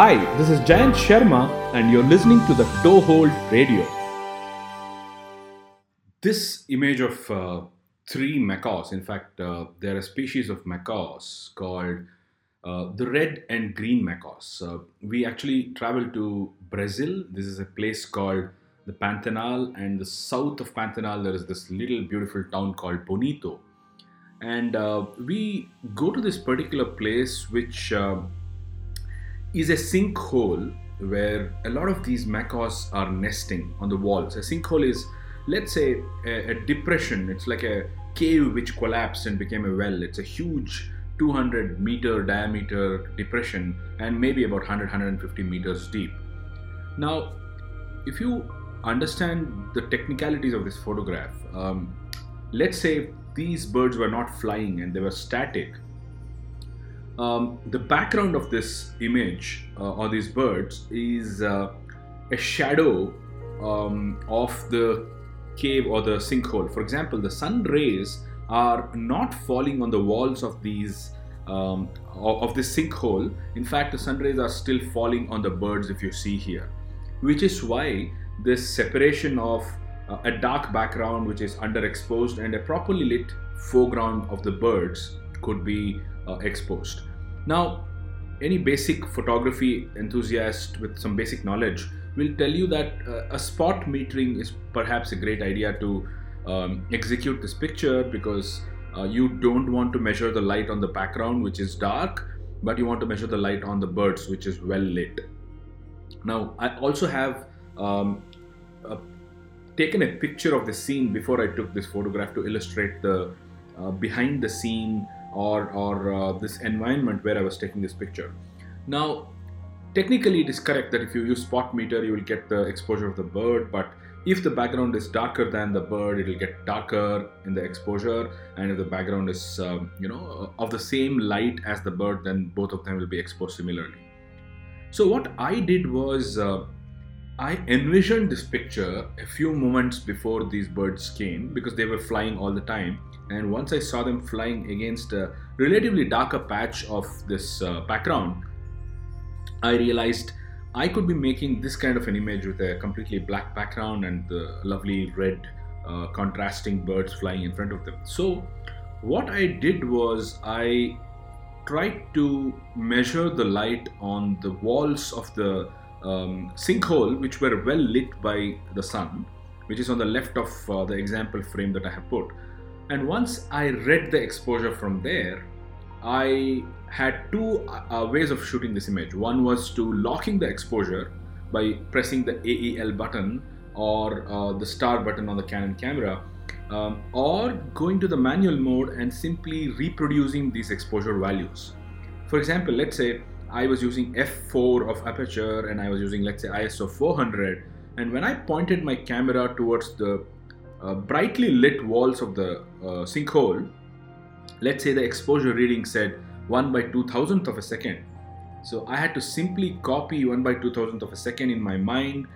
Hi, this is Jayant Sharma, and you're listening to the Toehold Radio. This image of uh, three macaws, in fact, uh, there are a species of macaws called uh, the red and green macaws. Uh, we actually traveled to Brazil. This is a place called the Pantanal, and the south of Pantanal, there is this little beautiful town called Bonito. And uh, we go to this particular place, which uh, is a sinkhole where a lot of these macaws are nesting on the walls. A sinkhole is, let's say, a, a, depression. It's like a cave which collapsed and became a well. It's a huge 200 meter diameter depression and maybe about 100 150 meters deep. Now, if you understand the technicalities of this photograph, um, let's say these birds were not flying and they were static um, the background of this image uh, or these birds is uh, a shadow um, of the cave or the sinkhole. For example, the sun rays are not falling on the walls of these um, of this sinkhole. In fact, the sun rays are still falling on the birds if you see here, which is why this separation of uh, a dark background which is underexposed and a properly lit foreground of the birds could be uh, exposed. Now, any basic photography enthusiast with some basic knowledge will tell you that uh, a spot metering is perhaps a great idea to um, execute this picture because uh, you don't want to measure the light on the background, which is dark, but you want to measure the light on the birds, which is well lit. Now, I also have um, uh, taken a picture of the scene before I took this photograph to illustrate the uh, behind the scene or, or uh, this environment where I was taking this picture. Now, technically it is correct that if you use spot meter, you will get the exposure of the bird, but if the background is darker than the bird, it will get darker in the exposure, and if the background is, um, you know, of the same light as the bird, then both of them will be exposed similarly. So what I did was uh, I envisioned this picture a few moments before these birds came because they were flying all the time. And once I saw them flying against a relatively darker patch of this uh, background, I realized I could be making this kind of an image with a completely black background and the lovely red uh, contrasting birds flying in front of them. So, what I did was I tried to measure the light on the walls of the um, sinkhole which were well lit by the sun, which is on the left of uh, the example frame that I have put. And once I read the exposure from there, I had two uh, ways of shooting this image. One was to locking the exposure by pressing the AEL button or uh, the star button on the Canon camera, um, or going to the manual mode and simply reproducing these exposure values. For example, let's say I was using f4 of aperture and I was using let's say ISO 400 and when I pointed my camera towards the uh, brightly lit walls of the uh, sinkhole let's say the exposure reading said 1 by 2000th of a second. So I had to simply copy 1 by 2000th of a second in my mind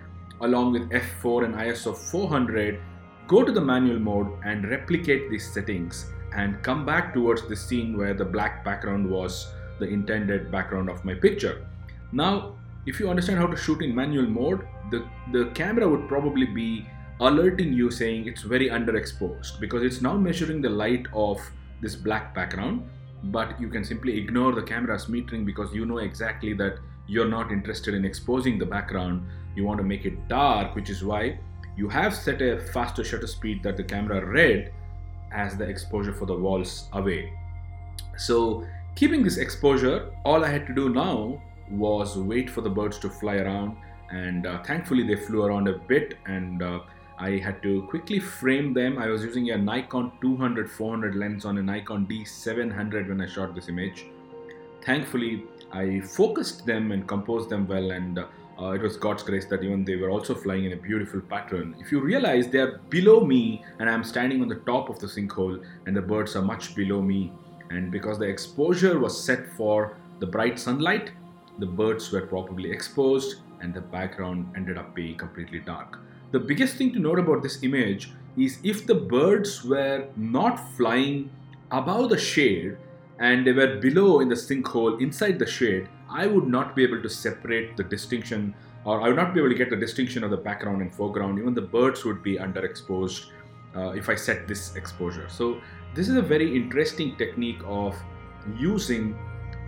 along with f4 and ISO 400 go to the manual mode and replicate these settings and come back towards the scene where the black background was the intended background of my picture. Now, if you understand how to shoot in manual mode, the, the camera would probably be alerting you saying it's very underexposed because it's now measuring the light of this black background but you can simply ignore the camera's metering because you know exactly that you're not interested in exposing the background you want to make it dark which is why you have set a faster shutter speed that the camera read as the exposure for the walls away so Keeping this exposure, all I had to do now was wait for the birds to fly around, and uh, thankfully they flew around a bit, and uh, I had to quickly frame them. I was using a Nikon 200 400 lens on a Nikon D700 when I shot this image. Thankfully, I focused them and composed them well, and uh, it was God's grace that even they were also flying in a beautiful pattern. If you realize they are below me, and I'm standing on the top of the sinkhole, and the birds are much below me, and because the exposure was set for the bright sunlight, the birds were properly exposed and the background ended up being completely dark. The biggest thing to note about this image is if the birds were not flying above the shade, and they were below in the sinkhole inside the shade, I would not be able to separate the distinction, or I would not be able to get the distinction of the background and foreground. Even the birds would be underexposed uh, if I set this exposure. So, this is a very interesting technique of using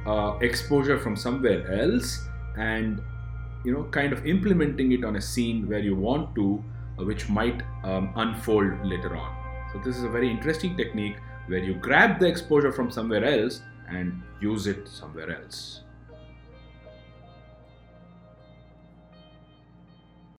uh, exposure from somewhere else and you know kind of implementing it on a scene where you want to uh, which might um, unfold later on so this is a very interesting technique where you grab the exposure from somewhere else and use it somewhere else